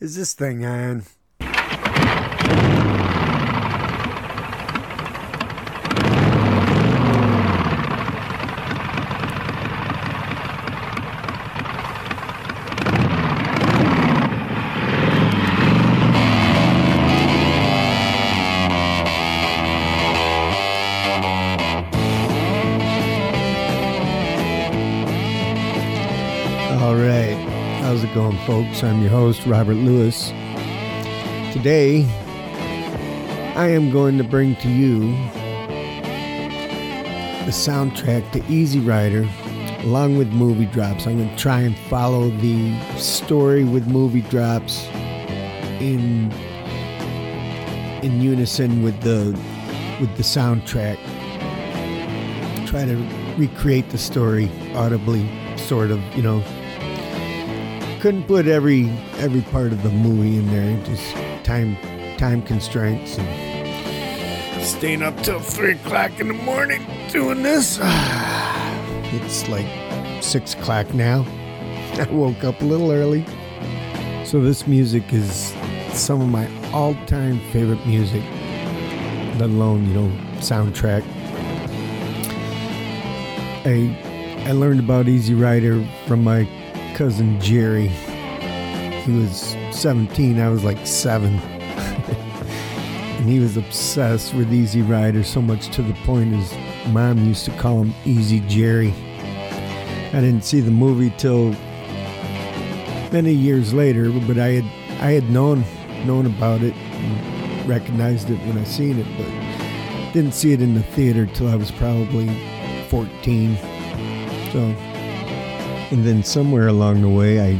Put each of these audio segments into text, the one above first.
Is this thing on? Folks? I'm your host, Robert Lewis. Today, I am going to bring to you the soundtrack to Easy Rider along with movie drops. I'm going to try and follow the story with movie drops in in unison with the with the soundtrack. Try to recreate the story audibly, sort of, you know. Couldn't put every every part of the movie in there, just time time constraints and staying up till three o'clock in the morning doing this. It's like six o'clock now. I woke up a little early. So this music is some of my all-time favorite music, let alone, you know, soundtrack. I I learned about Easy Rider from my cousin Jerry. He was 17, I was like 7. and he was obsessed with Easy Rider so much to the point his mom used to call him Easy Jerry. I didn't see the movie till many years later, but I had I had known known about it and recognized it when I seen it, but didn't see it in the theater till I was probably 14. So, and then somewhere along the way, I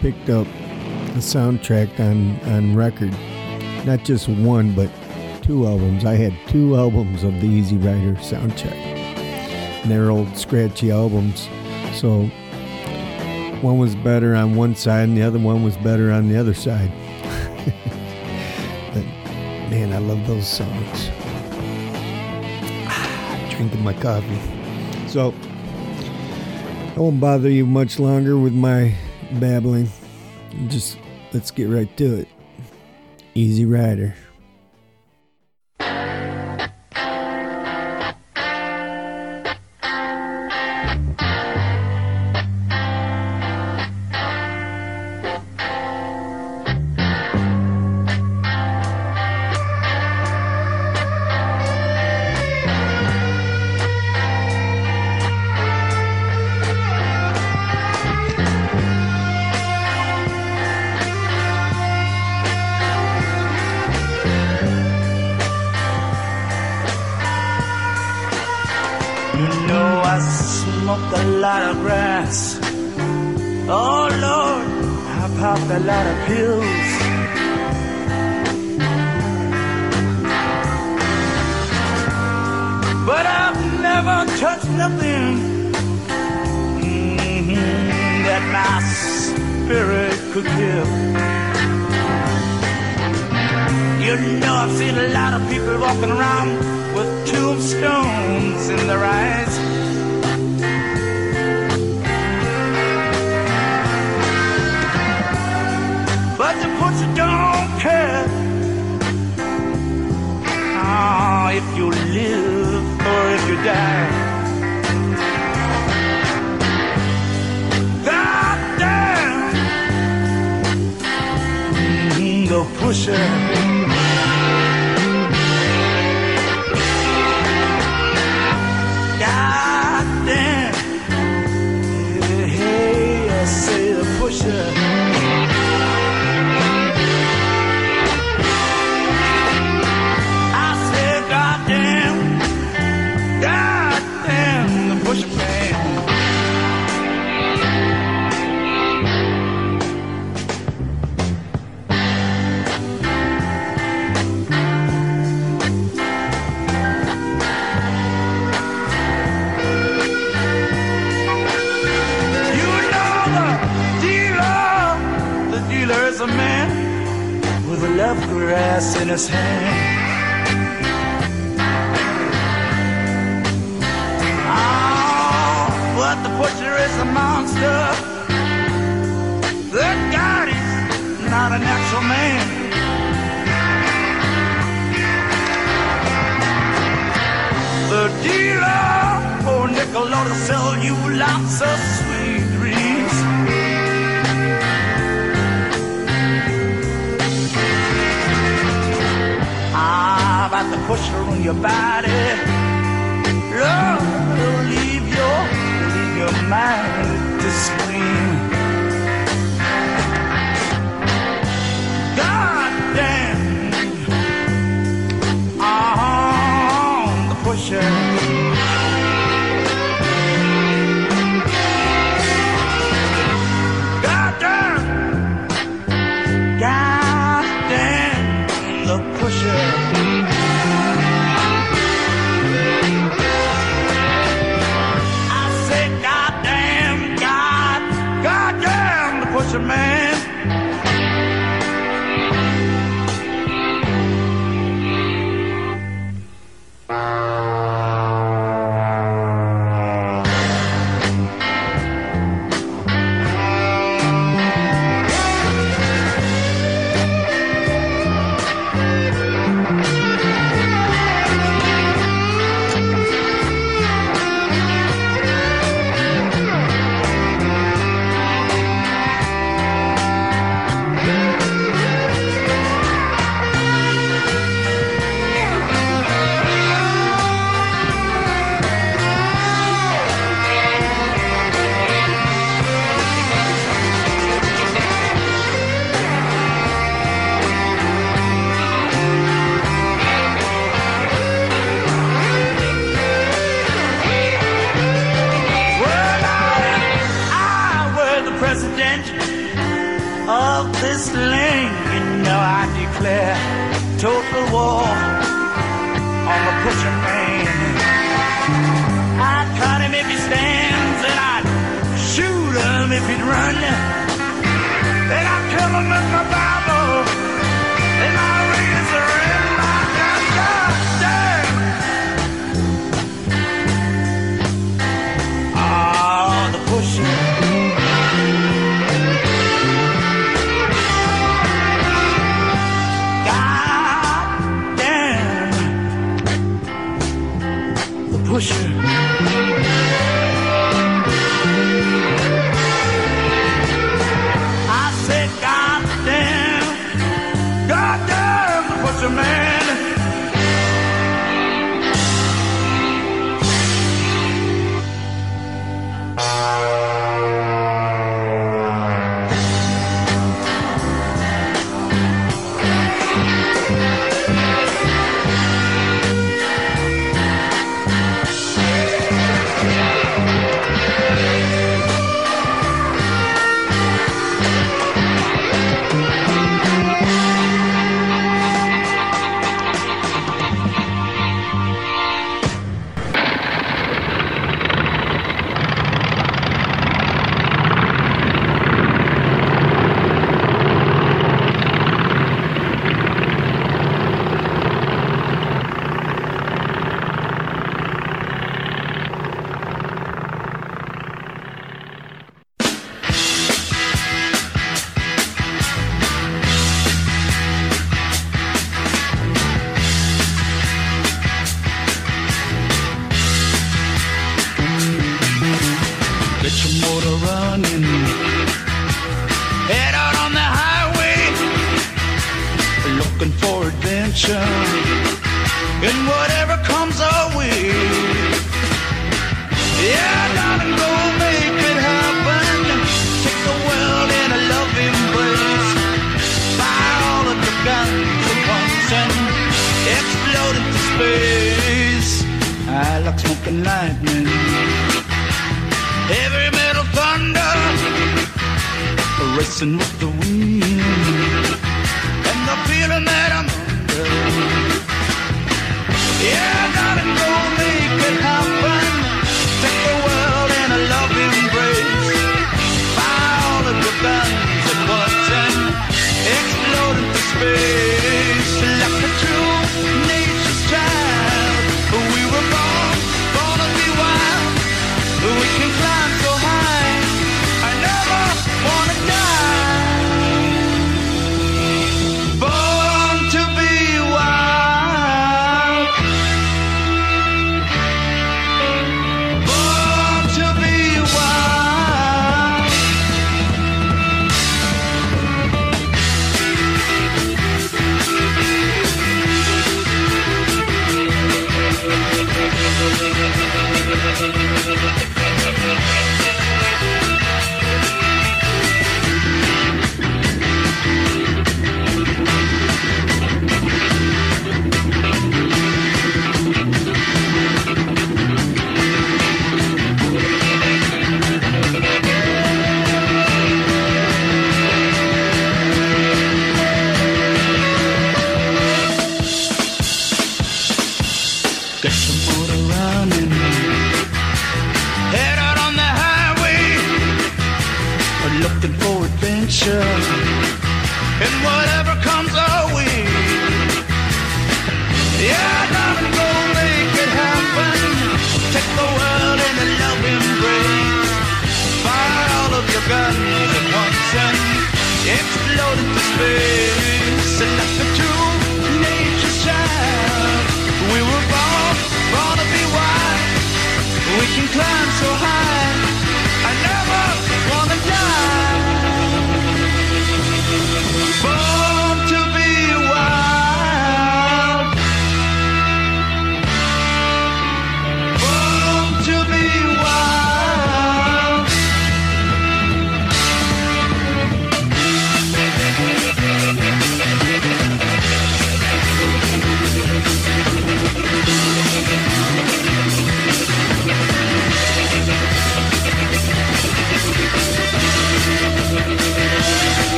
picked up the soundtrack on on record, not just one, but two albums. I had two albums of the Easy Rider soundtrack. And they're old scratchy albums, so one was better on one side and the other one was better on the other side. but man, I love those songs. Drinking my coffee. So I won't bother you much longer with my babbling. Just let's get right to it. Easy Rider. Popped a lot of pills. But I've never touched nothing mhm, that my spirit could kill. You know I've seen a lot of people walking around with tombstones in their eyes. Or if you die. God damn. Mhm, The pusher. glass in his hand. Ah, oh, but the butcher is a monster. Good God, he's not a natural man. The dealer, oh, nickel, ought to sell you lots of about the pusher on your body. Love will leave your, leave your mind to scream. God damn. Oh, the pusher.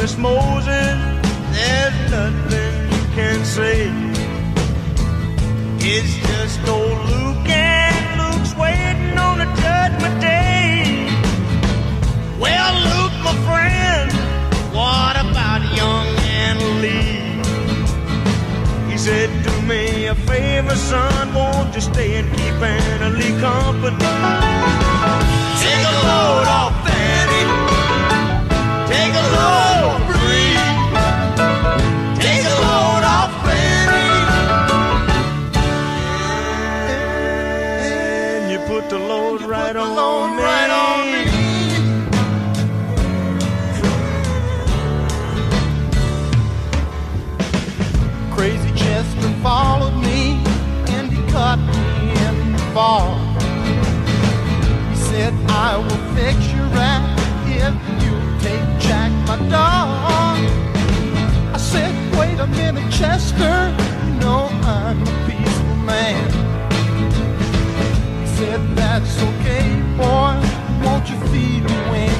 Miss Moses, there's nothing you can say. It's just old Luke and Luke's waiting on the judgment day. Well, Luke, my friend, what about young Anna Lee? He said, do me a favor, son, won't you stay and keep Anna Lee company? Take a load off the load right on, me. Right on. Crazy Chester followed me and he cut me in the fall. He said, I will fix your rap if you take Jack, my dog. I said, wait a minute, Chester, you know I'm that's okay, boy. Won't you feed the wind?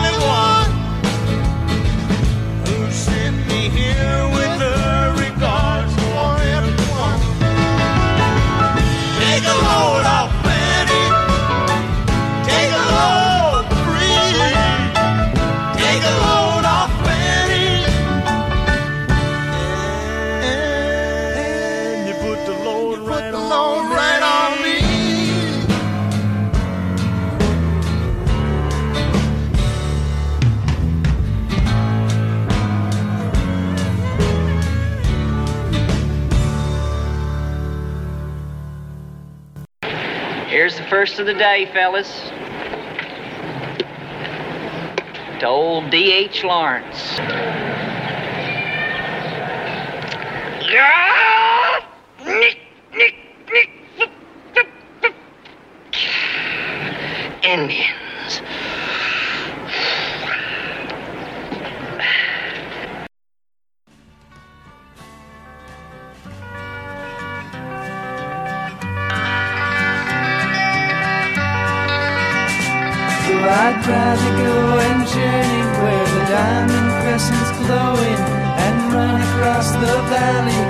first of the day, fellas. To old D.H. Lawrence. Indians. And run across the valley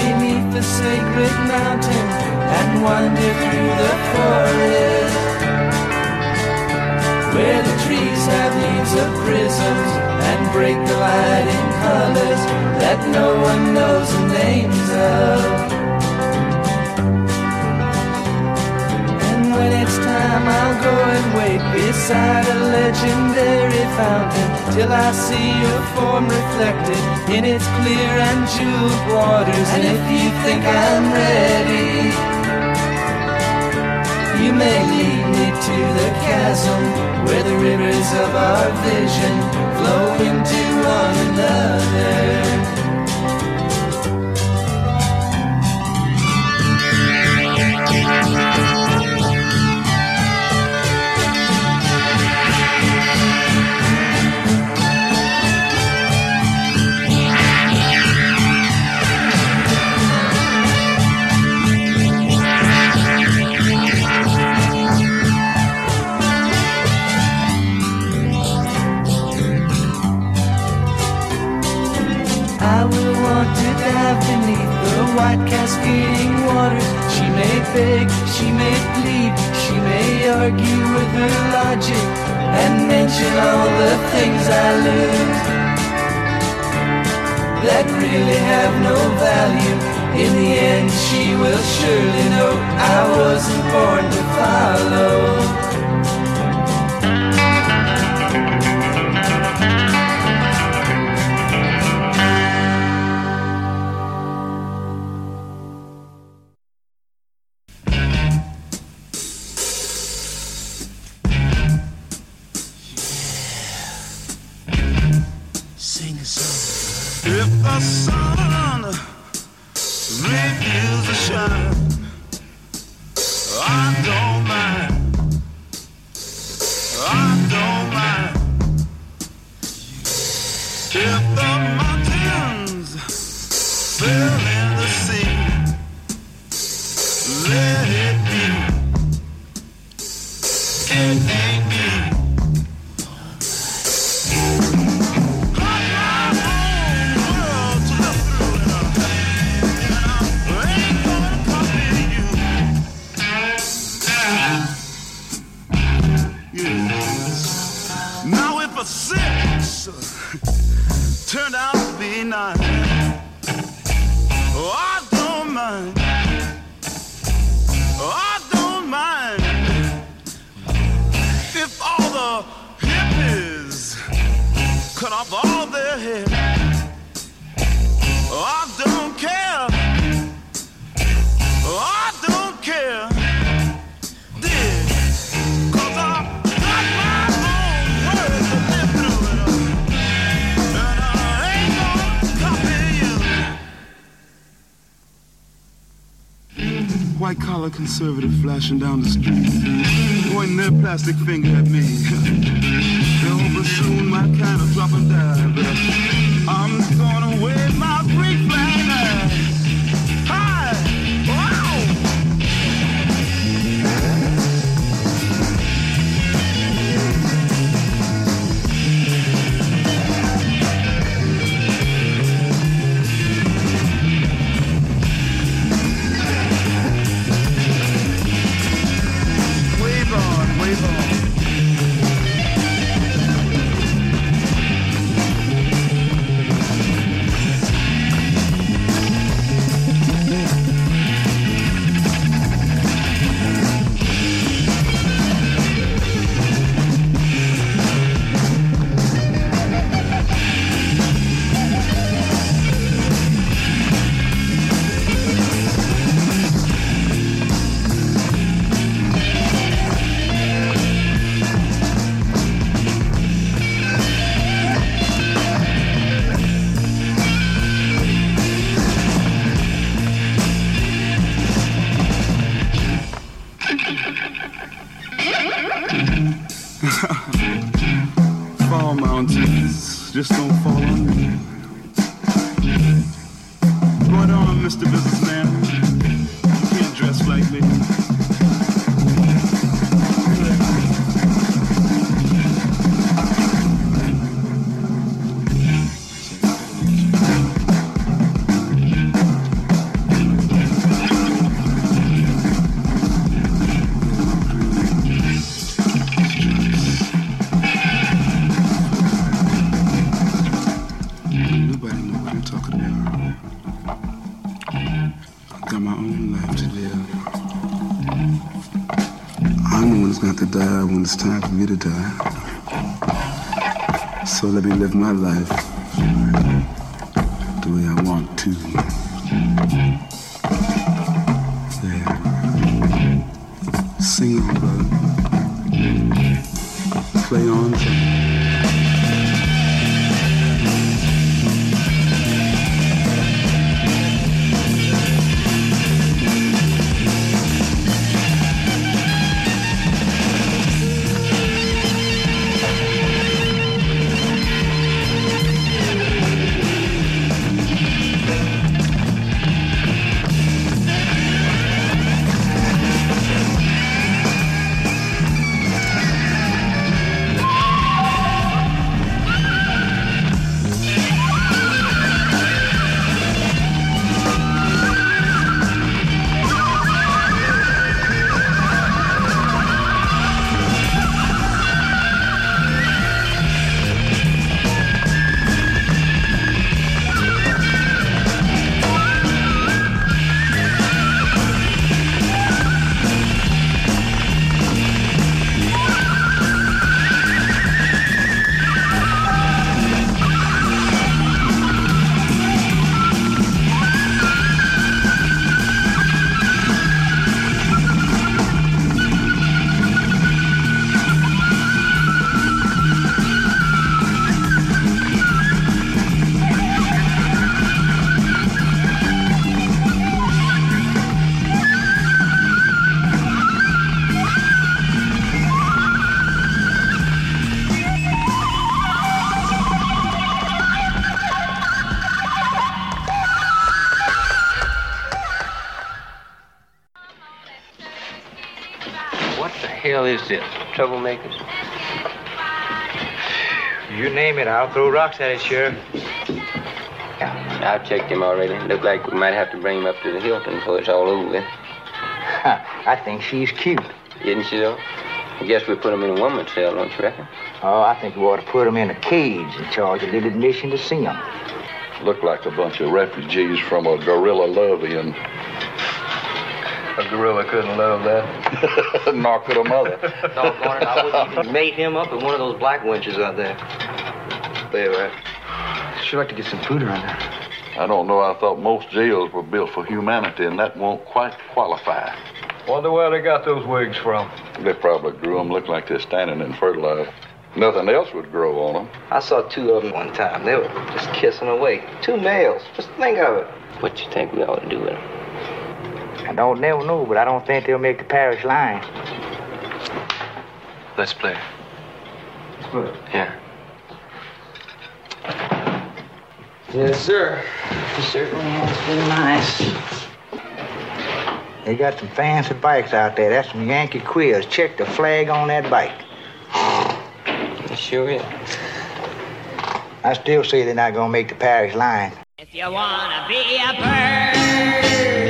beneath the sacred mountain and wander through the forest where the trees have leaves of prisms and break the light in colors that no one knows the names of. I'll go and wait beside a legendary fountain till I see your form reflected in its clear and jeweled waters. And if you think I'm ready, you may lead me to the chasm where the rivers of our vision flow into one another. White cascading waters. She may beg, she may plead, she may argue with her logic and mention all the things I lose that really have no value. In the end, she will surely know I wasn't born to follow. Conservative flashing down the street, pointing their plastic finger at me. me to die. So let me live my life You name it, I'll throw rocks at it, Sheriff. I've checked him already. Look like we might have to bring him up to the Hilton before it's all over with. I think she's cute. Isn't she, though? I guess we put him in a woman's cell, don't you reckon? Oh, I think we ought to put him in a cage and charge a little admission to see him. Look like a bunch of refugees from a gorilla love-in. A gorilla couldn't love that. Nor could a mother. Doggone it, I wouldn't even made him up in one of those black wenches out there. There, right. Sure like to get some food around there. I don't know. I thought most jails were built for humanity, and that won't quite qualify. Wonder where they got those wigs from. They probably grew them, look like they're standing in fertilizer. Nothing else would grow on them. I saw two of them one time. They were just kissing away. Two males. Just think of it. What you think we ought to do with them? I don't never know, but I don't think they'll make the parish line. Let's play. Good. Yeah. Yes, sir. It certainly has been nice. They got some fancy bikes out there. That's some Yankee Quills. Check the flag on that bike. It sure is. I still say they're not gonna make the parish line. If you wanna be a bird,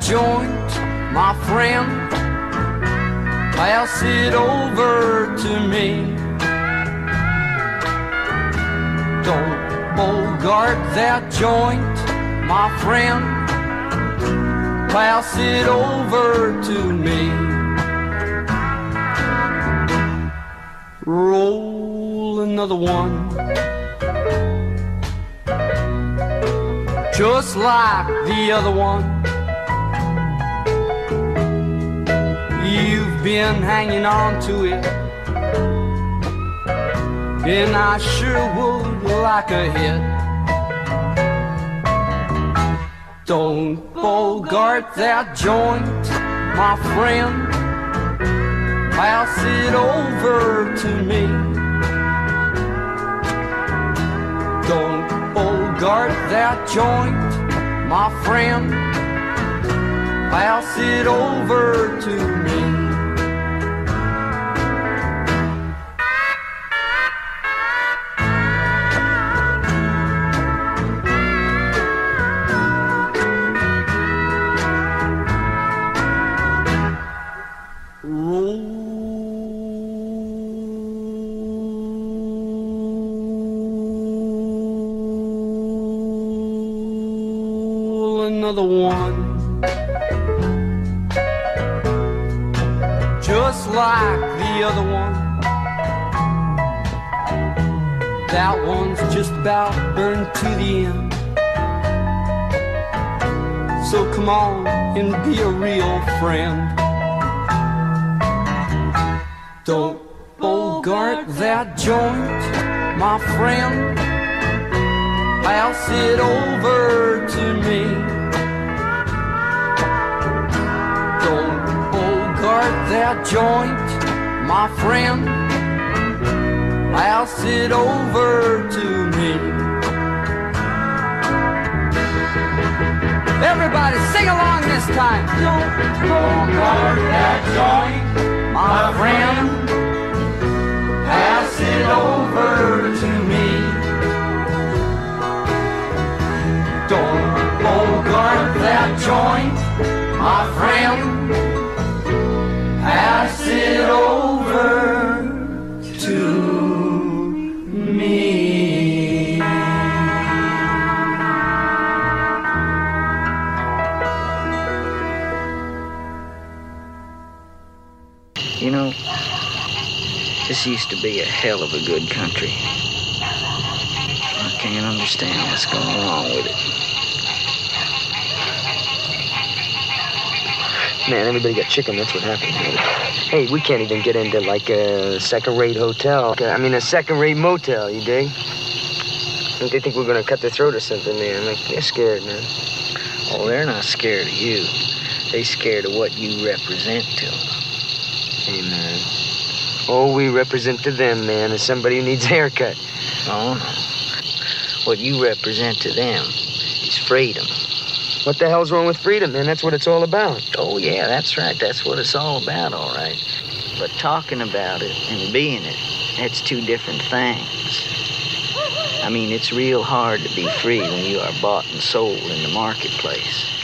joint, my friend. Pass it over to me. Don't bogart that joint, my friend. Pass it over to me. Roll another one. just like the other one. You've been hanging on to it, and I sure would like a hit. Don't bogart that joint, my friend. Pass it over to me. Don't bogart that joint, my friend. Pass it over to me. Joint, my friend. Pass it over to me. Everybody sing along this time. Don't bogart that joint, my friend. Pass it over to me. Don't bogart that joint, my friend. It over to me. You know, this used to be a hell of a good country. I can't understand what's going wrong with it. Man, everybody got chicken. That's what happened. Hey, we can't even get into like a second-rate hotel. I mean, a second-rate motel. You dig? They think we're gonna cut their throat or something, man? Like they're scared, man. Oh, they're not scared of you. They scared of what you represent to them. Hey, man. All we represent to them, man, is somebody who needs a haircut. Oh, no. What you represent to them is freedom. What the hell's wrong with freedom, man? That's what it's all about. Oh, yeah, that's right. That's what it's all about, all right. But talking about it and being it, that's two different things. I mean, it's real hard to be free when you are bought and sold in the marketplace.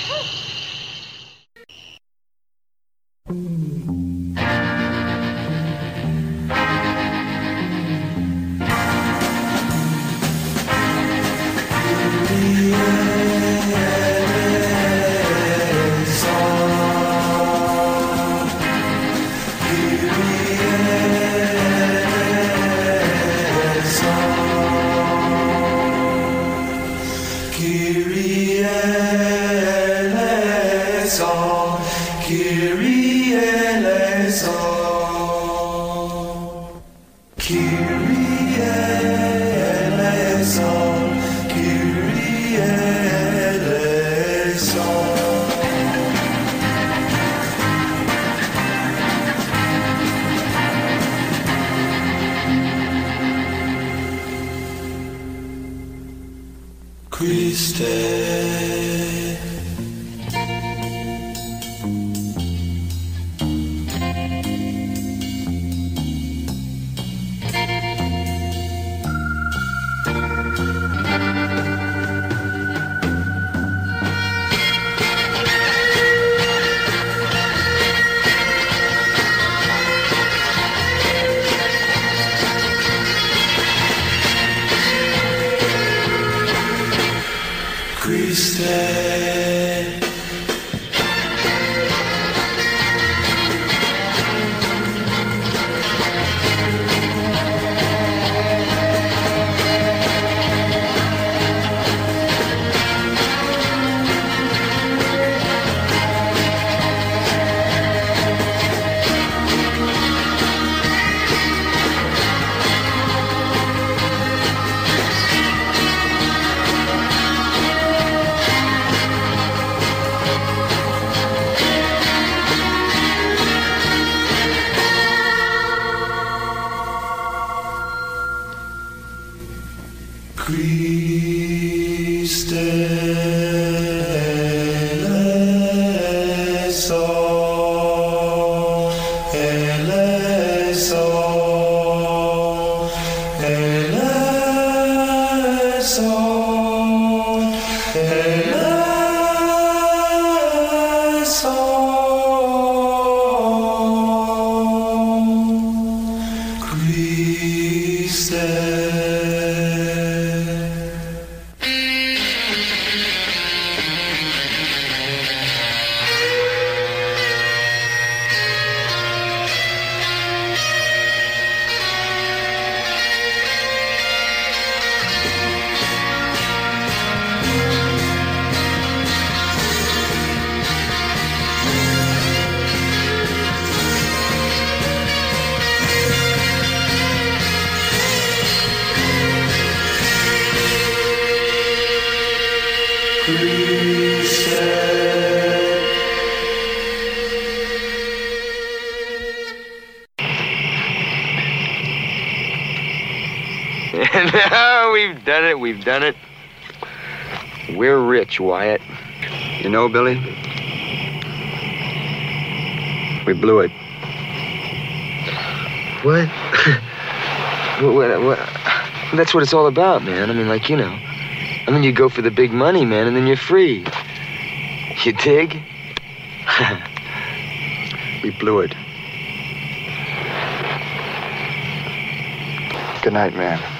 We've done it. We've done it. We're rich, Wyatt. You know, Billy, we blew it. What? what, what, what? That's what it's all about, man. I mean, like, you know. I mean, you go for the big money, man, and then you're free. You dig? We blew it. Good night, man.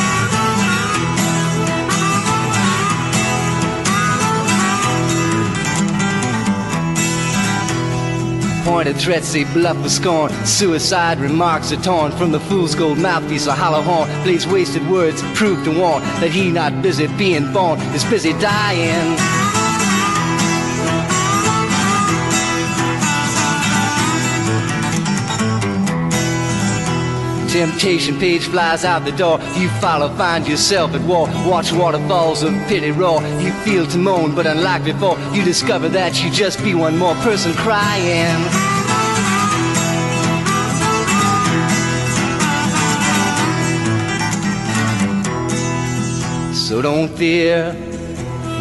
Pointed threats they bluff with scorn. Suicide remarks are torn from the fool's gold mouthpiece, a hollow horn. Blades wasted words, proof to warn that he not busy being born is busy dying. Temptation page flies out the door. You follow, find yourself at war. Watch waterfalls of pity roar. You feel to moan, but unlike before, you discover that you just be one more person crying. So don't fear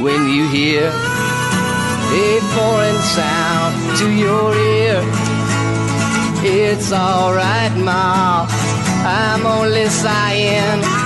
when you hear a foreign sound to your ear. It's alright, Ma. I'm only sighing.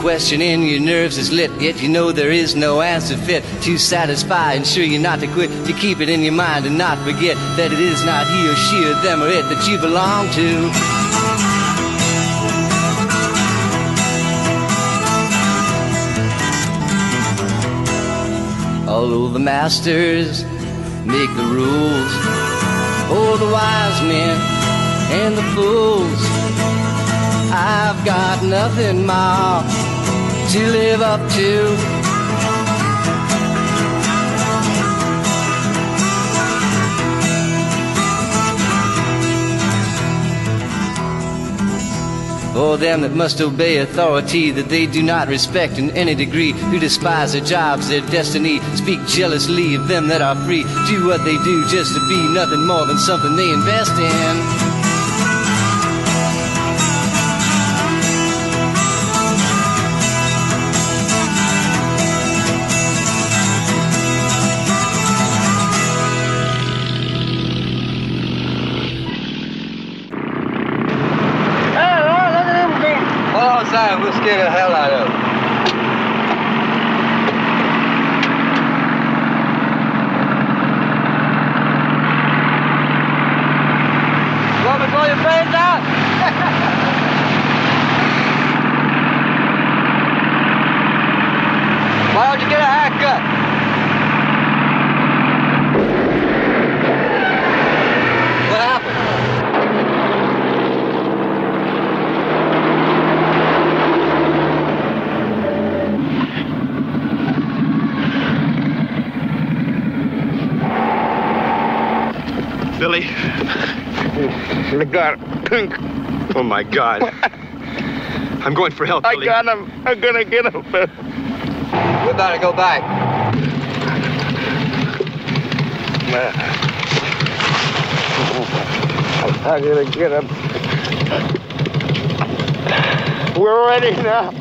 Questioning your nerves is lit, yet you know there is no answer fit to satisfy. Ensure you're not to quit, to keep it in your mind and not forget that it is not he or she or them or it that you belong to. Although the masters make the rules, oh, the wise men and the fools, I've got nothing more to live up to. Or them that must obey authority that they do not respect in any degree, who despise their jobs, their destiny, speak jealously of them that are free, do what they do just to be nothing more than something they invest in. Oh my God. I'm going for help, Billy. got him. I'm gonna get him. We better go back. I'm gonna get him. We're ready now.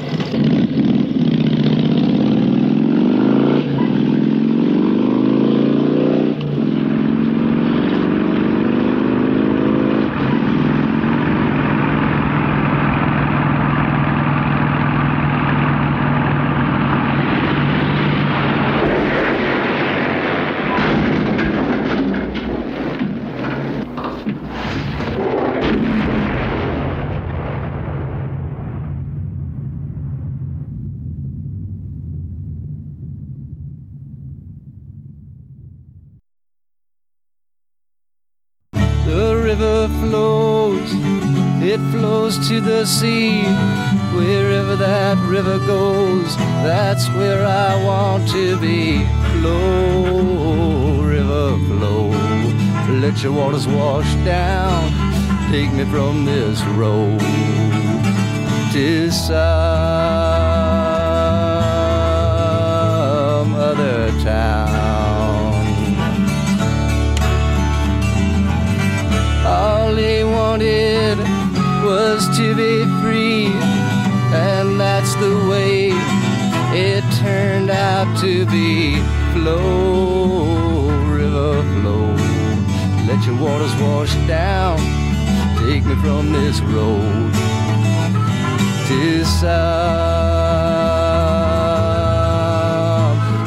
The sea. Wherever that river goes, that's where I want to be. Flow, river, flow. Let your waters wash down. Take me from this road to from this road to some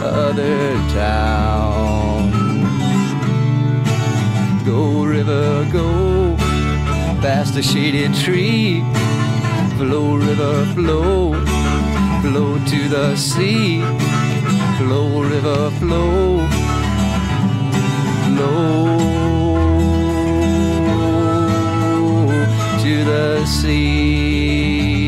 other town. Go, river, go past the shaded tree. Flow, river, flow, flow to the sea. Flow, river, flow, flow the sea.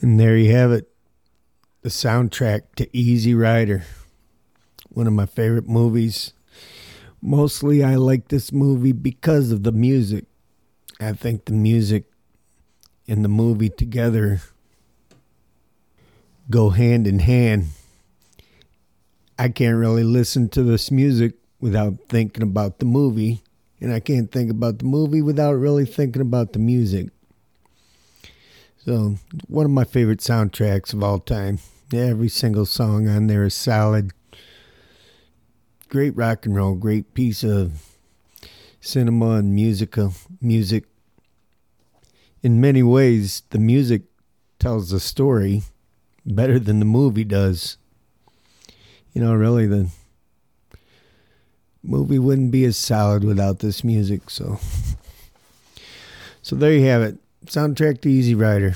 And there you have it. The soundtrack to Easy Rider. One of my favorite movies. Mostly I like this movie because of the music. I think the music and the movie together go hand in hand. I can't really listen to this music without thinking about the movie, and I can't think about the movie without really thinking about the music. So, one of my favorite soundtracks of all time. Every single song on there is solid. Great rock and roll, great piece of cinema and musical uh, music. In many ways, the music tells the story better than the movie does. You know, really, the movie wouldn't be as solid without this music. So, so there you have it. Soundtrack to Easy Rider.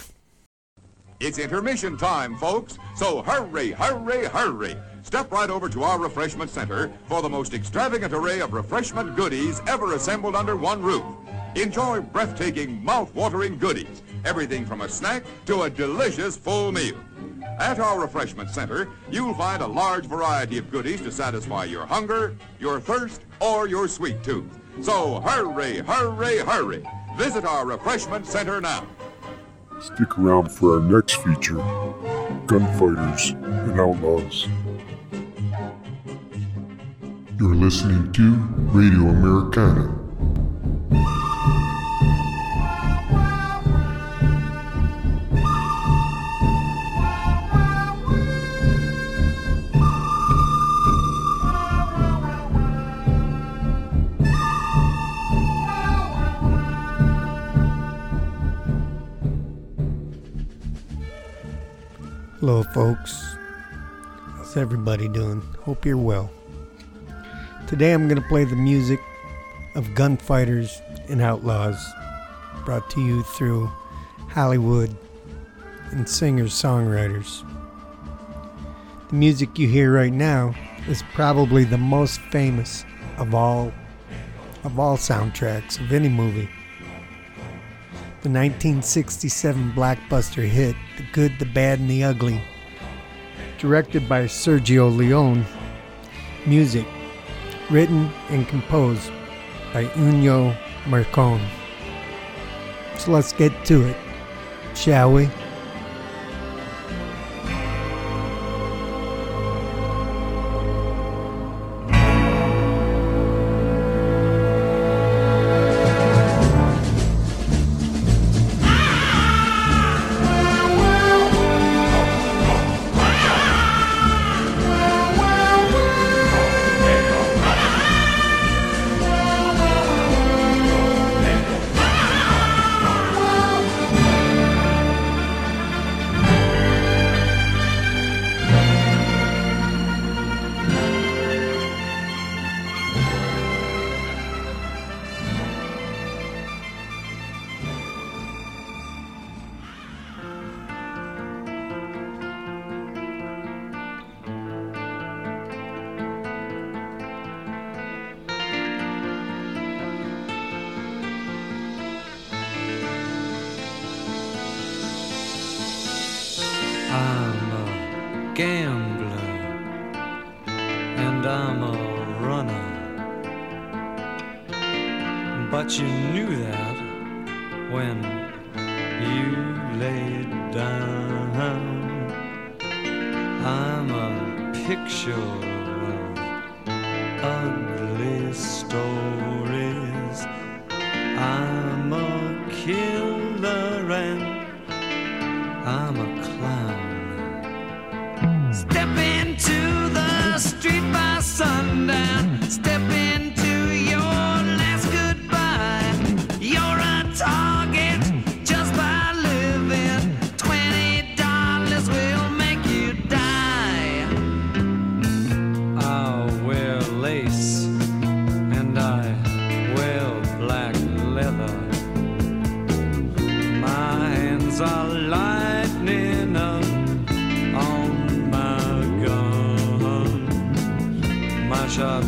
It's intermission time, folks. So hurry, hurry, hurry. Step right over to our refreshment center for the most extravagant array of refreshment goodies ever assembled under one roof. Enjoy breathtaking, mouth-watering goodies. Everything from a snack to a delicious full meal. At our refreshment center, you'll find a large variety of goodies to satisfy your hunger, your thirst, or your sweet tooth. So hurry, hurry, hurry. Visit our refreshment center now. Stick around for our next feature Gunfighters and Outlaws. You're listening to Radio Americana. Hello, folks. How's everybody doing? Hope you're well. Today I'm going to play the music of gunfighters and outlaws, brought to you through Hollywood and singers songwriters. The music you hear right now is probably the most famous of all of all soundtracks of any movie. The 1967 blockbuster hit The Good, the Bad, and the Ugly, directed by Sergio Leone. Music written and composed by Ennio Morricone. So let's get to it, shall we?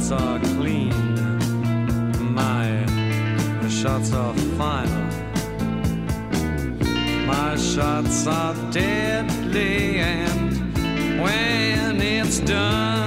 Shots are clean. My shots are final. My shots are deadly, and when it's done,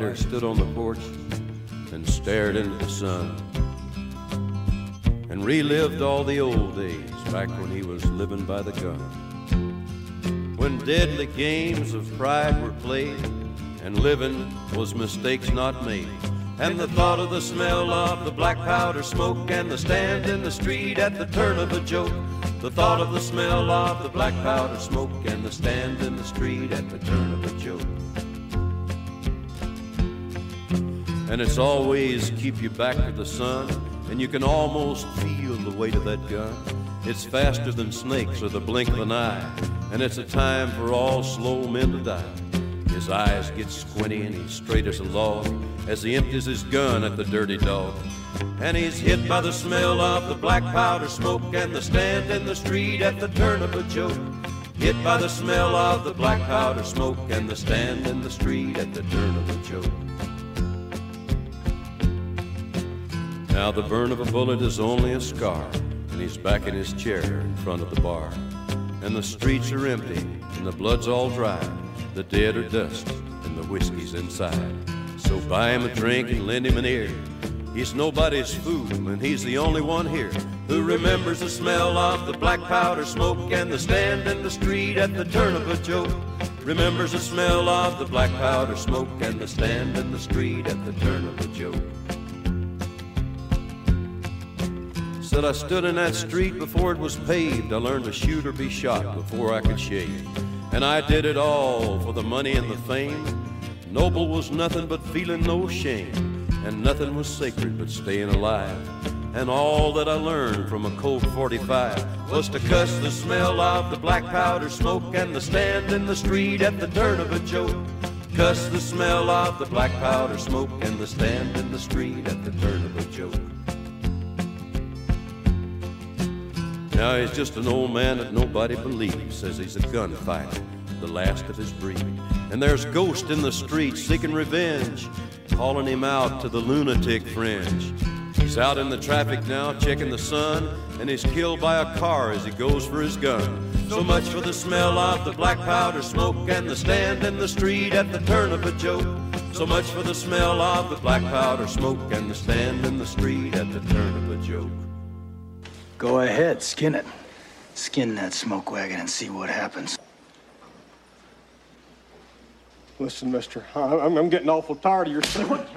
gunfighter stood on the porch and stared into the sun and relived all the old days back when he was living by the gun. When deadly games of pride were played and living was mistakes not made. And the thought of the smell of the black powder smoke and the stand in the street at the turn of a joke. The thought of the smell of the black powder smoke and the stand in the street at the turn of a joke. And it's always keep you back to the sun, and you can almost feel the weight of that gun. It's faster than snakes or the blink of an eye, and it's a time for all slow men to die. His eyes get squinty and he's straight as a log as he empties his gun at the dirty dog. And he's hit by the smell of the black powder smoke and the stand in the street at the turn of a joke. Hit by the smell of the black powder smoke and the stand in the street at the turn of a joke. Now the burn of a bullet is only a scar, and he's back in his chair in front of the bar. And the streets are empty, and the blood's all dry. The dead are dust, and the whiskey's inside. So buy him a drink and lend him an ear. He's nobody's fool, and he's the only one here who remembers the smell of the black powder smoke and the stand in the street at the turn of a joke. Remembers the smell of the black powder smoke and the stand in the street at the turn of a joke. Said I stood in that street before it was paved. I learned to shoot or be shot before I could shave. And I did it all for the money and the fame. Noble was nothing but feeling no shame. And nothing was sacred but staying alive. And all that I learned from a Colt 45 was to cuss the smell of the black powder smoke and the stand in the street at the turn of a joke. Cuss the smell of the black powder smoke and the stand in the street at the turn of a joke. Now he's just an old man that nobody believes. Says he's a gunfighter, the last of his breed. And there's ghosts in the streets seeking revenge, calling him out to the lunatic fringe. He's out in the traffic now, checking the sun, and he's killed by a car as he goes for his gun. So much for the smell of the black powder smoke and the stand in the street at the turn of a joke. So much for the smell of the black powder smoke and the stand in the street at the turn of a joke. Go ahead, skin it. Skin that smoke wagon and see what happens. Listen, mister, I'm, I'm getting awful tired of your...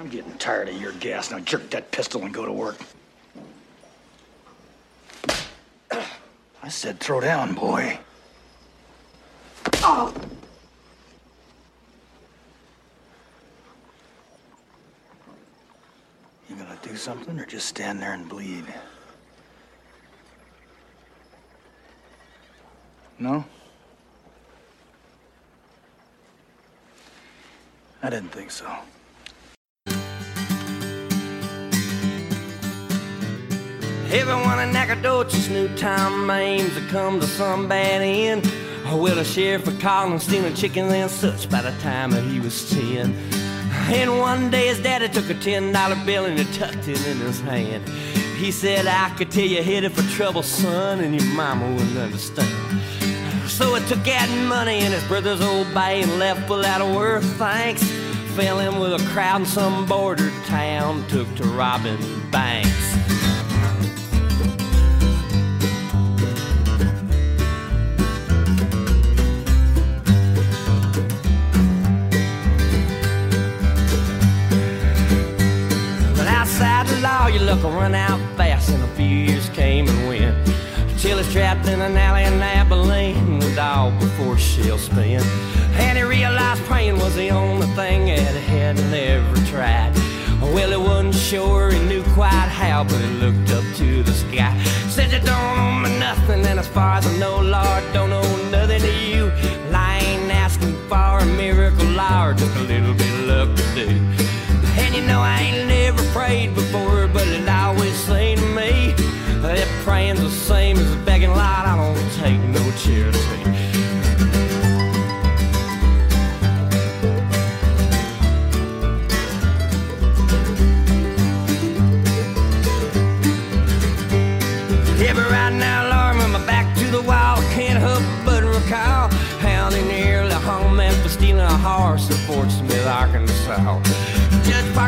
I'm getting tired of your gas. Now jerk that pistol and go to work. I said throw down, boy. Oh. You gonna do something or just stand there and bleed? No? I didn't think so. Everyone in Nacogdoches knew Tom Ames had come to some bad end. Oh, well, the sheriff would call him stealing chickens and such by the time that he was ten. And one day his daddy took a ten dollar bill and he tucked it in his hand. He said, I could tell you headed for trouble, son, and your mama wouldn't understand. So it took out money in his brother's old bay and left without a word of thanks. Fell in with a crowd in some border town, took to robbing banks. But outside the law, your luck will run out fast, and a few years came and went. Till he's trapped in an alley in Abilene all before she'll spin. And he realized praying was the only thing that he had never tried. Well, he wasn't sure, he knew quite how, but he looked up to the sky. Said, You don't owe me nothing, and as far as I know, Lord, don't owe nothing to you. Well, I ain't asking for a miracle, Lord, just a little bit of luck to do. And you know, I ain't never prayed before, but it always seemed to me that praying's the same as begging, Lord, I don't charity. Yeah, but right now, alarm on my back to the wall. Can't help but recall how they nearly hung me for stealing a horse in Fort Smith, Arkansas.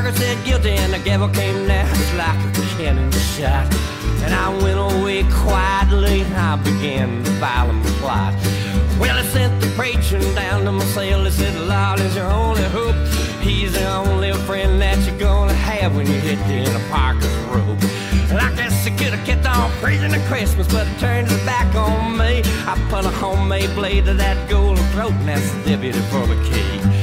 Parker said guilty, and the gavel came down like a cannon shot. And I went away quietly, and I began to file a plot. Well, I sent the preacher down to my cell. He said, Lord is your only hope. He's the only friend that you're gonna have when you hit the of Parker's rope. And I guess I could have kept on preaching to Christmas, but it turned his back on me. I put a homemade blade to that golden throat, and that's the deputy for the key.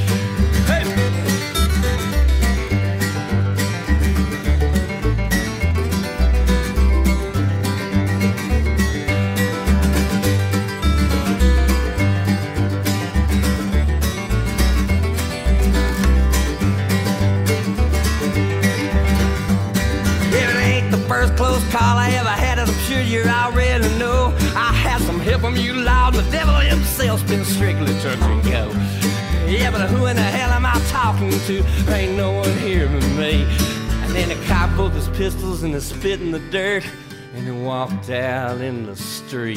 Himself's been strictly touch and go. Yeah, but who in the hell am I talking to? Ain't no one here but me. And then the cop pulled his pistols and he spit in the dirt, and he walked out in the street.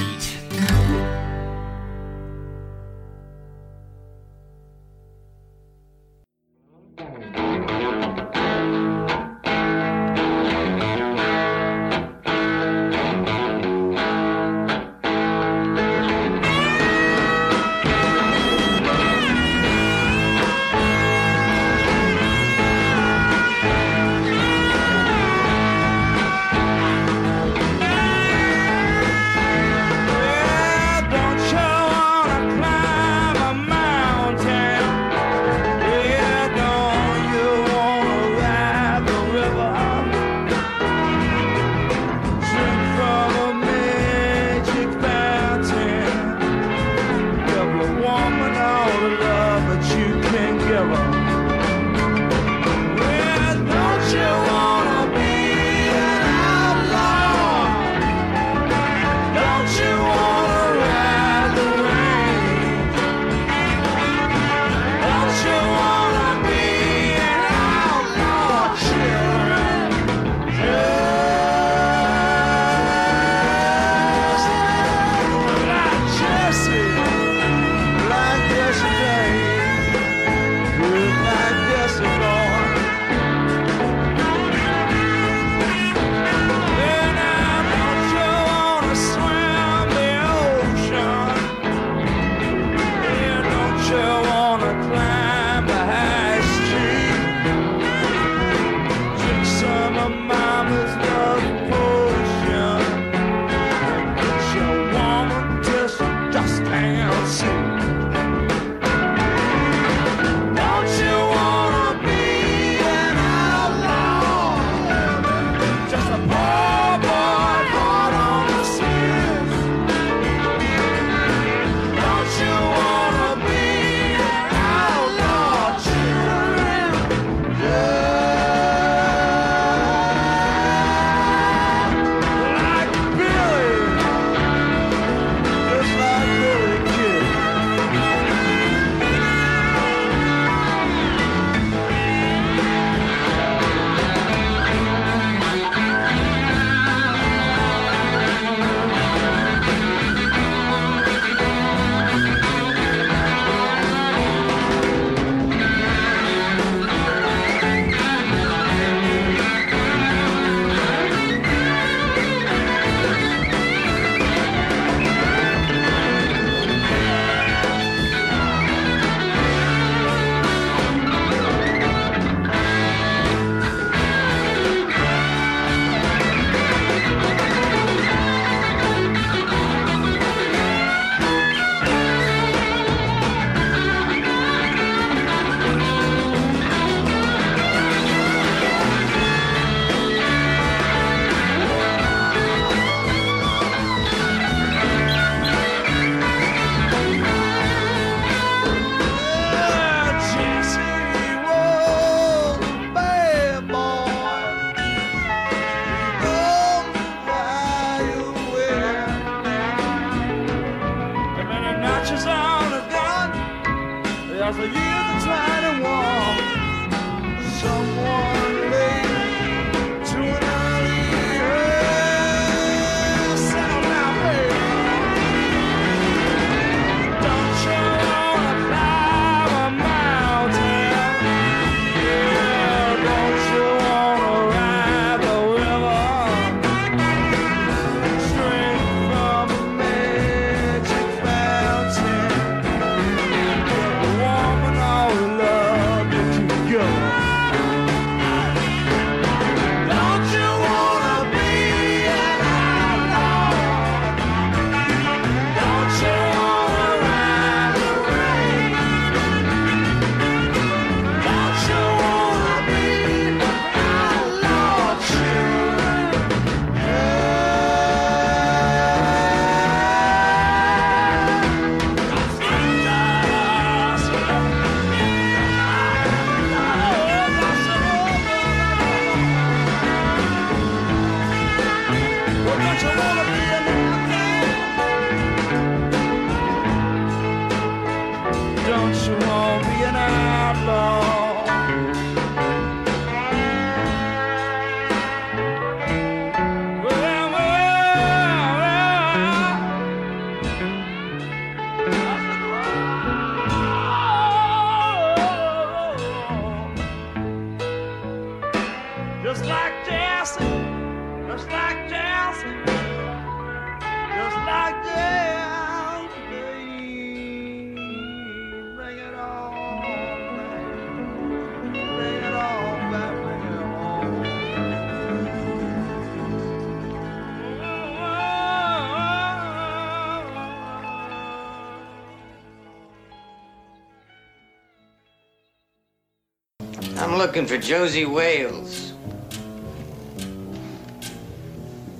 Looking for Josey Wales.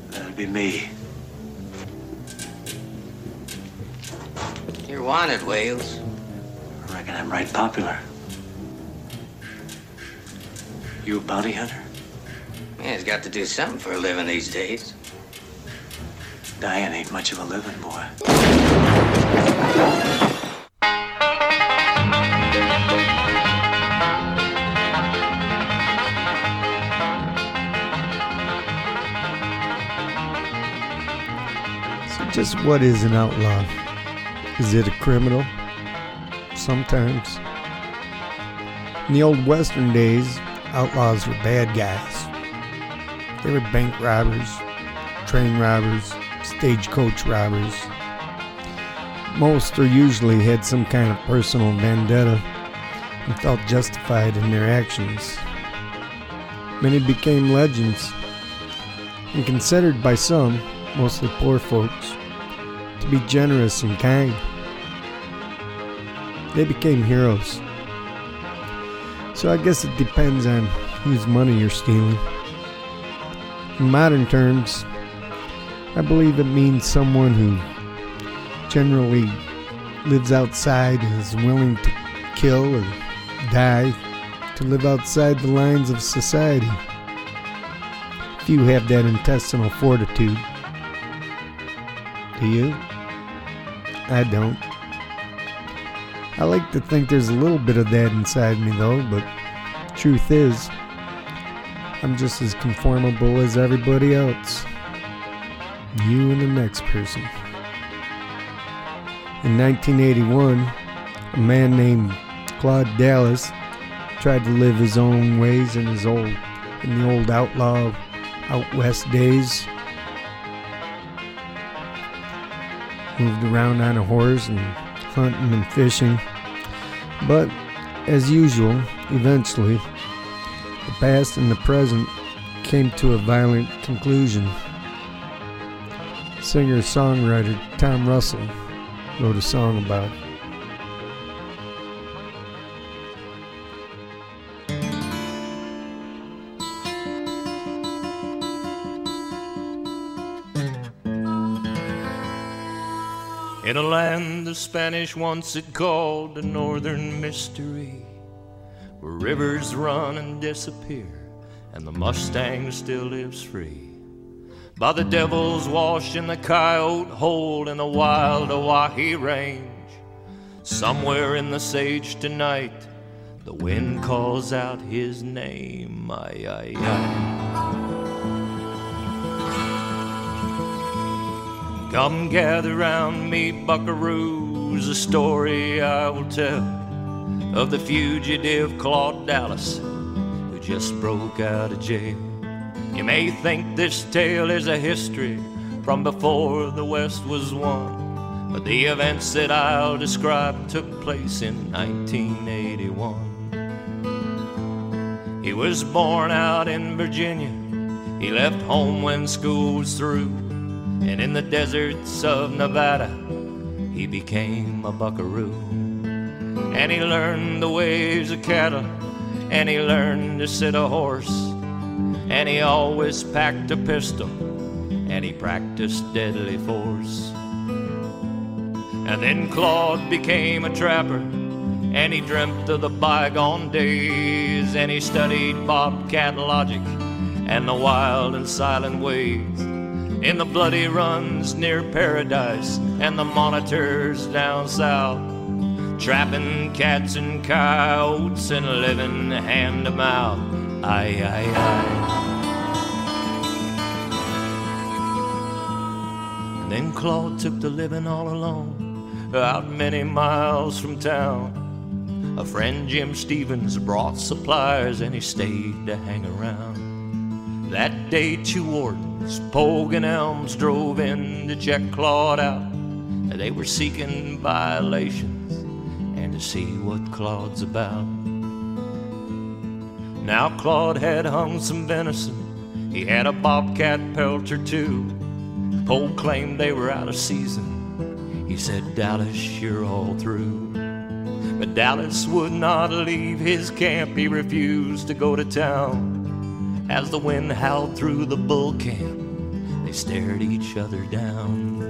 That'd be me. You're wanted, Wales. I reckon I'm right popular. You a bounty hunter? Man's got to do something for a living these days. Dying ain't much of a living, boy. Just what is an outlaw? Is it a criminal? Sometimes. In the old Western days, outlaws were bad guys. They were bank robbers, train robbers, stagecoach robbers. Most or usually had some kind of personal vendetta and felt justified in their actions. Many became legends and considered by some, mostly poor folks, to be generous and kind. They became heroes. So I guess it depends on whose money you're stealing. In modern terms, I believe it means someone who generally lives outside and is willing to kill or die to live outside the lines of society. Few have that intestinal fortitude. Do you? I don't. I like to think there's a little bit of that inside me though, but truth is, I'm just as conformable as everybody else. You and the next person. In 1981, a man named Claude Dallas tried to live his own ways in his old in the old outlaw out west days. Moved around on a horse and hunting and fishing. But as usual, eventually the past and the present came to a violent conclusion. Singer songwriter Tom Russell wrote a song about it. In a land the Spanish once had called the Northern Mystery, where rivers run and disappear, and the Mustang still lives free. By the Devil's Wash in the Coyote Hole in the wild Owyhee Range, somewhere in the sage tonight, the wind calls out his name. Ay, ay, ay. Come gather round me, buckaroos, a story I will tell of the fugitive Claude Dallas who just broke out of jail. You may think this tale is a history from before the West was won, but the events that I'll describe took place in 1981. He was born out in Virginia. He left home when school was through. And in the deserts of Nevada, he became a buckaroo. And he learned the ways of cattle, and he learned to sit a horse. And he always packed a pistol, and he practiced deadly force. And then Claude became a trapper, and he dreamt of the bygone days, and he studied bobcat logic and the wild and silent ways in the bloody runs near paradise and the monitors down south. trapping cats and coyotes and living hand to mouth. Aye, aye, aye. And then Claude took to living all alone, out many miles from town. A friend, Jim Stevens, brought supplies and he stayed to hang around. That day, two wardens, Pogue and Elms, drove in to check Claude out. They were seeking violations and to see what Claude's about. Now, Claude had hung some venison, he had a bobcat pelt or two. Pogue claimed they were out of season. He said, Dallas, you're all through. But Dallas would not leave his camp, he refused to go to town. As the wind howled through the bull camp, they stared each other down.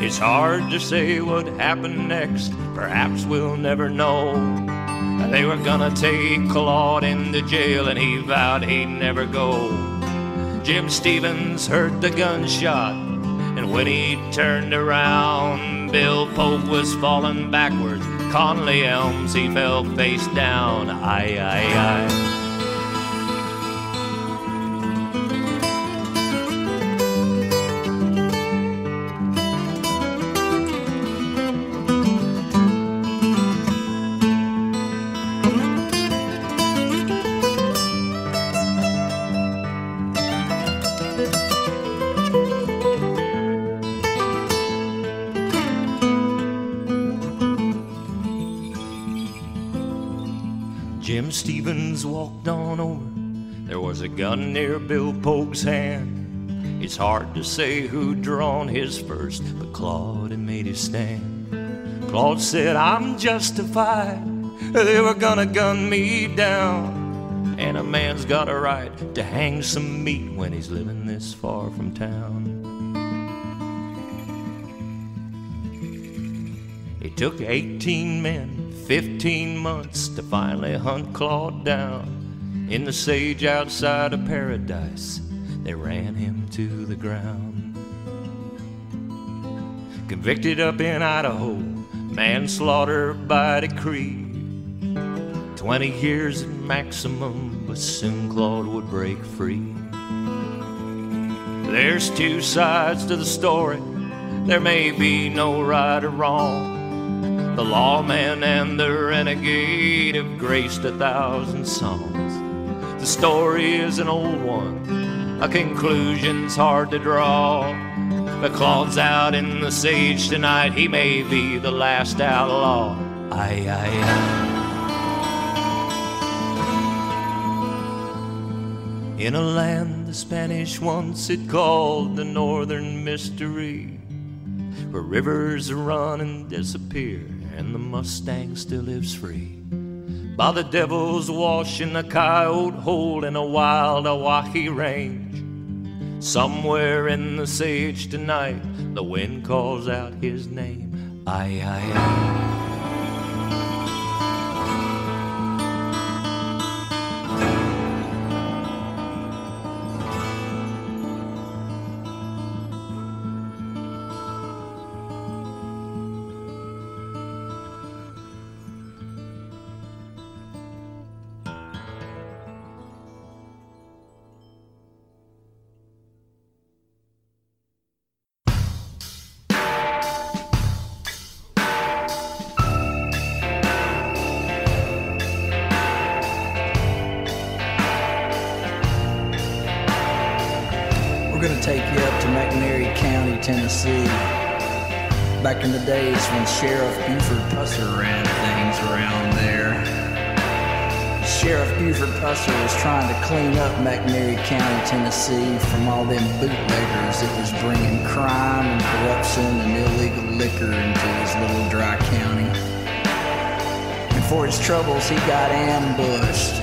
It's hard to say what happened next, perhaps we'll never know. They were gonna take Claude into jail, and he vowed he'd never go. Jim Stevens heard the gunshot, and when he turned around, Bill Pogue was falling backwards. Conley Elms, he fell face down. Aye, aye, aye. Was a gun near Bill Pogue's hand. It's hard to say who drawn his first, but Claude had made his stand. Claude said, I'm justified. They were gonna gun me down. And a man's got a right to hang some meat when he's living this far from town. It took 18 men, 15 months to finally hunt Claude down. In the sage outside of paradise, they ran him to the ground. Convicted up in Idaho, manslaughter by decree. 20 years at maximum, but soon Claude would break free. There's two sides to the story, there may be no right or wrong. The lawman and the renegade have graced a thousand songs. The story is an old one, a conclusion's hard to draw. But Claude's out in the sage tonight, he may be the last outlaw. Aye, aye, aye. In a land the Spanish once had called the Northern Mystery, where rivers run and disappear, and the Mustang still lives free. By the devil's wash in a coyote hole in a wild Owyhee range. Somewhere in the sage tonight, the wind calls out his name. Aye, aye, aye. Sheriff Buford Pusser was trying to clean up McNairy County, Tennessee from all them bootleggers that was bringing crime and corruption and illegal liquor into his little dry county. And for his troubles, he got ambushed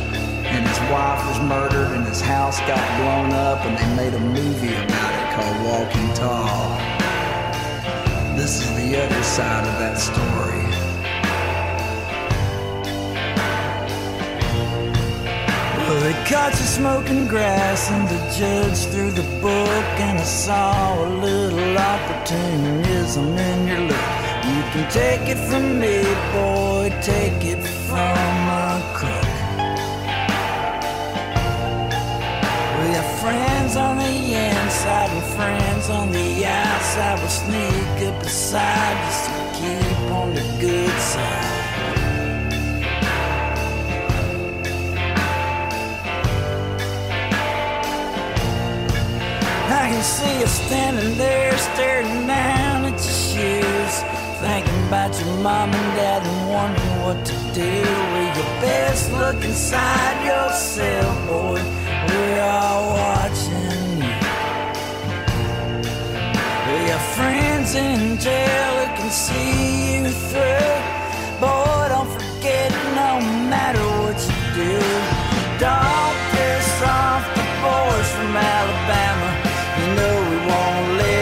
and his wife was murdered and his house got blown up and they made a movie about it called Walking Tall. This is the other side of that story. They caught you smoking grass and the judge threw the book and I saw a little opportunism in your look. You can take it from me, boy, take it from a crook. We got friends on the inside and friends on the outside. We'll sneak up beside just to keep on the good side. See you standing there staring down at your shoes. Thinking about your mom and dad and wondering what to do. With your best look inside yourself, boy. We're all watching you. We got friends in jail who can see you through. Boy, don't forget, no matter what you do, don't piss off the boys from Alabama. Know we won't let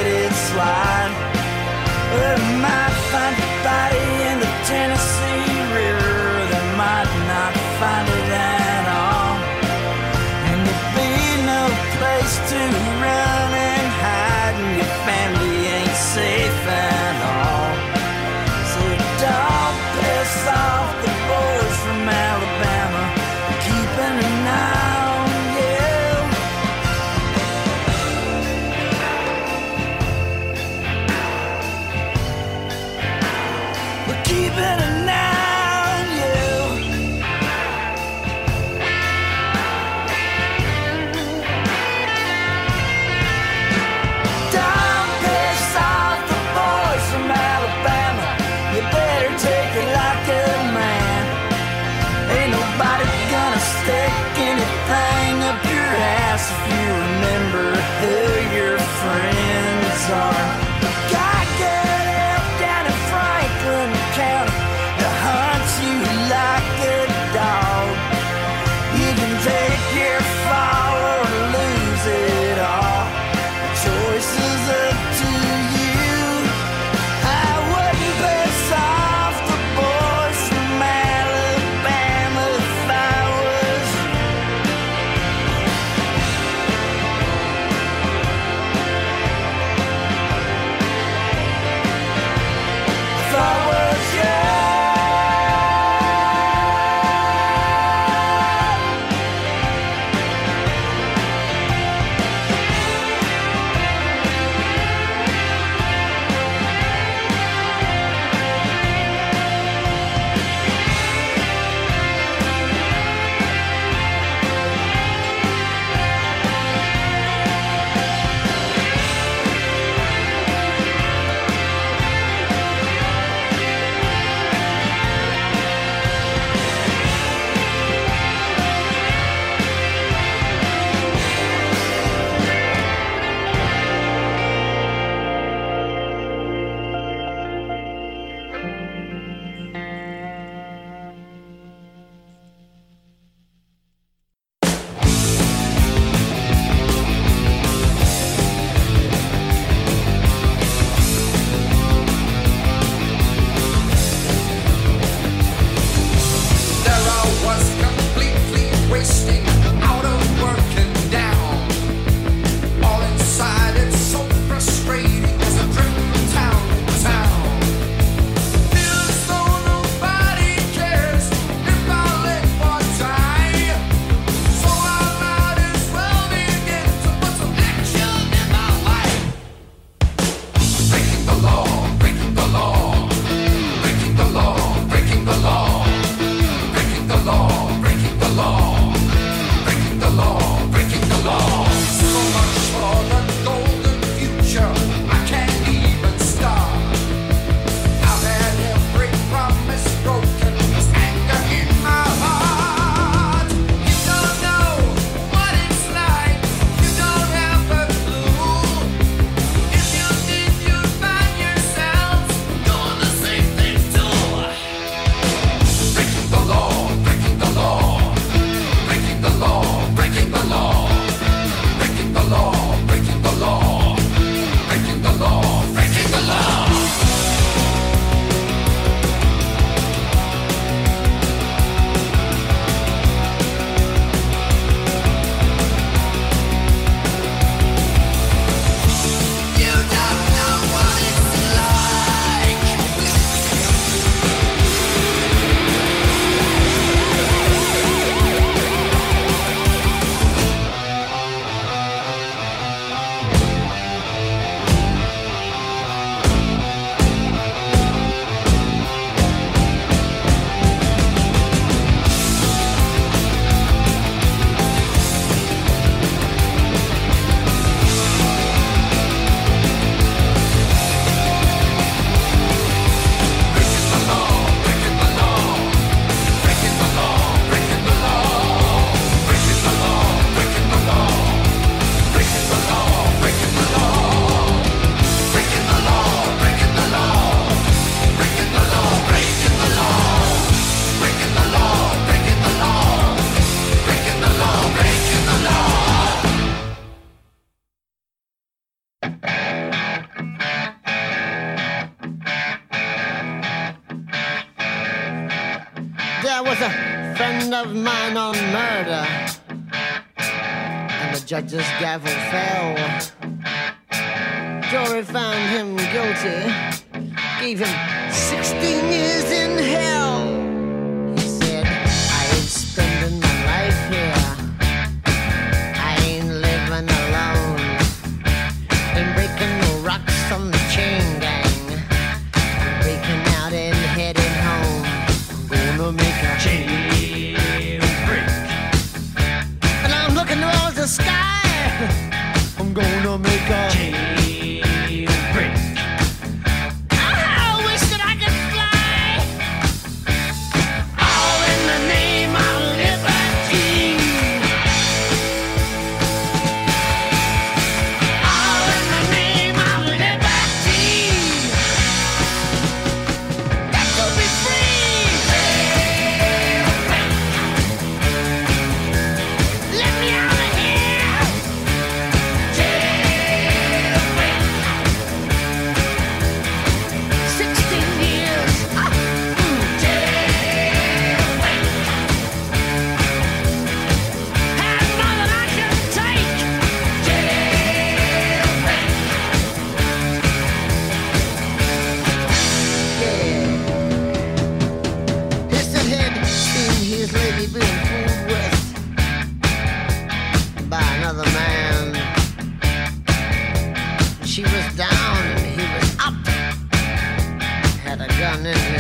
down in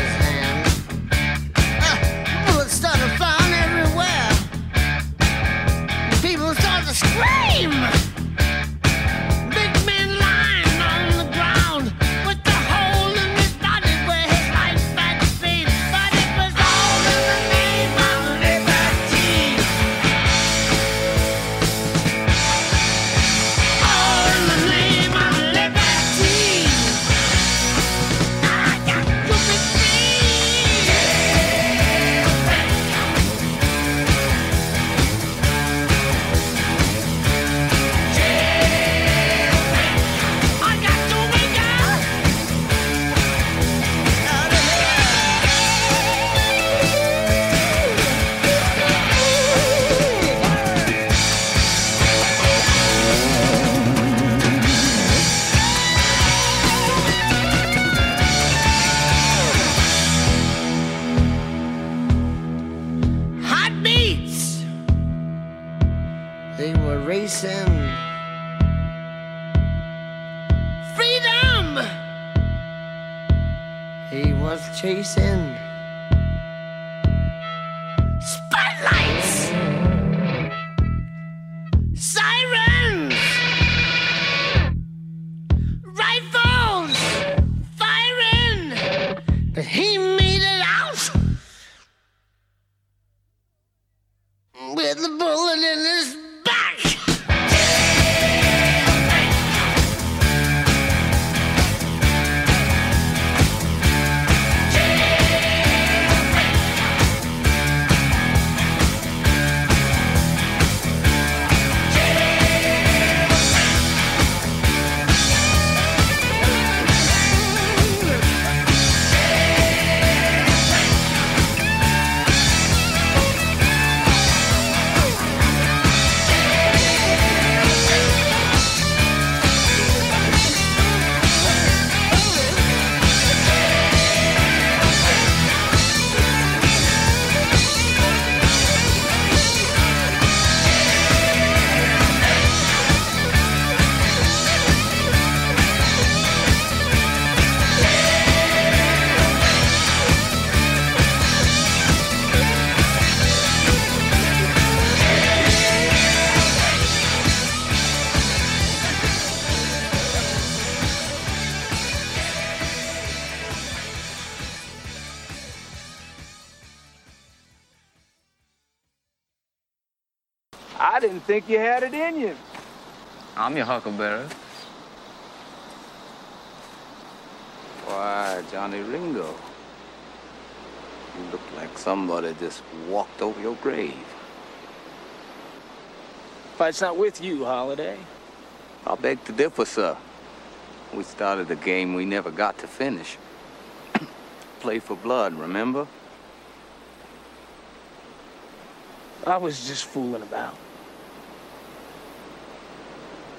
I didn't think you had it in you. I'm your huckleberry. Why, Johnny Ringo. You look like somebody just walked over your grave. Fight's not with you, Holliday. I beg to differ, sir. We started a game we never got to finish. Play for blood, remember? I was just fooling about.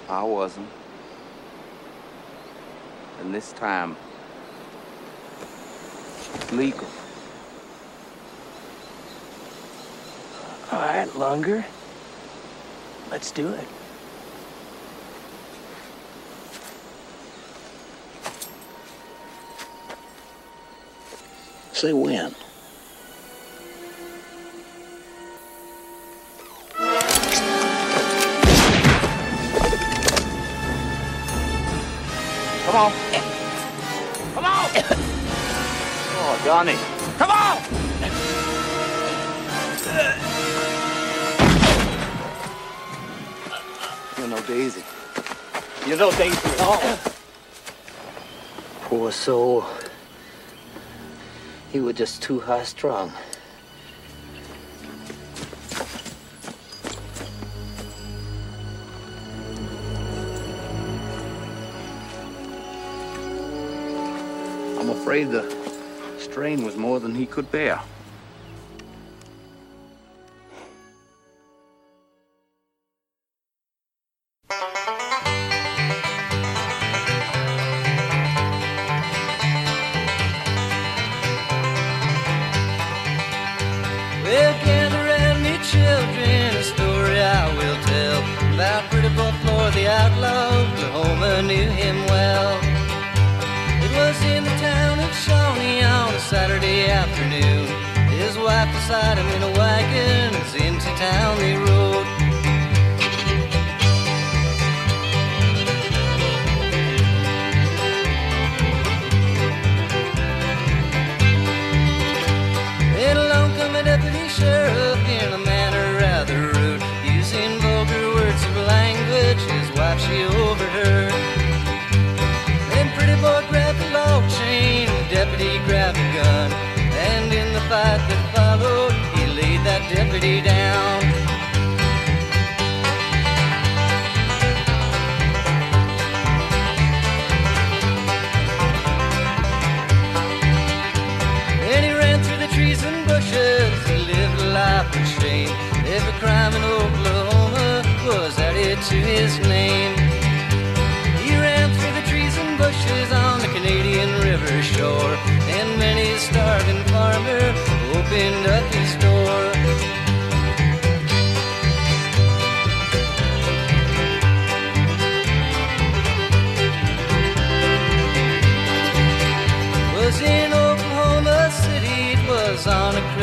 I wasn't. And this time, it's legal. All right, longer. Let's do it. Say when. Come on. Come on! oh, Johnny. Come on! You're no Daisy. You're no Daisy at all. Poor soul. You were just too high strung. afraid the strain was more than he could bear. did.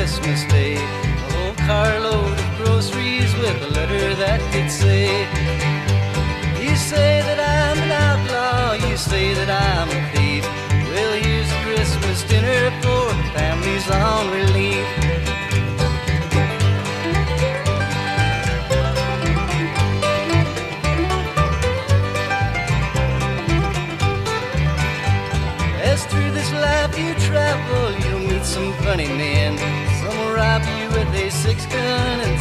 Christmas Day. A whole carload of groceries with a letter that did say, You say that I'm an outlaw, you say that I'm distant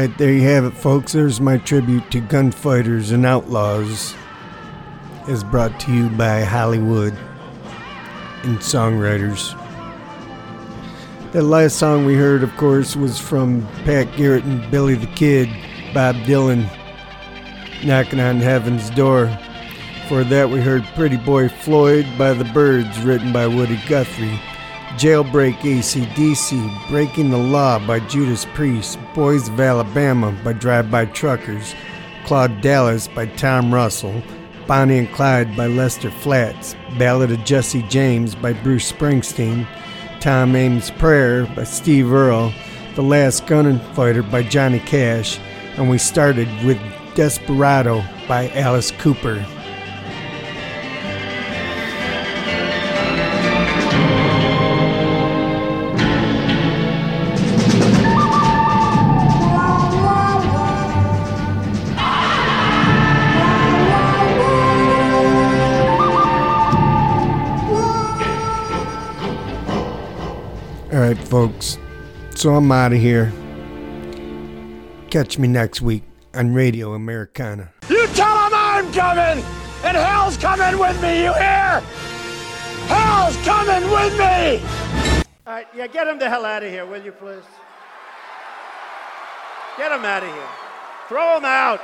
right, there you have it, folks. There's my tribute to gunfighters and outlaws, as brought to you by Hollywood and songwriters. The last song we heard, of course, was from Pat Garrett and Billy the Kid, Bob Dylan, knocking on heaven's door. For that, we heard Pretty Boy Floyd by the Byrds, written by Woody Guthrie. Jailbreak ACDC, Breaking the Law by Judas Priest, Boys of Alabama by Drive By Truckers, Claude Dallas by Tom Russell, Bonnie and Clyde by Lester Flatt's, Ballad of Jesse James by Bruce Springsteen, Tom Ames' Prayer by Steve Earle, The Last Gunfighter by Johnny Cash, and we started with Desperado by Alice Cooper. Folks. So I'm out of here. Catch me next week on Radio Americana. You tell them I'm coming, and hell's coming with me, you hear? Hell's coming with me! All right, yeah, get him the hell out of here, will you, please? Get him out of here. Throw him out.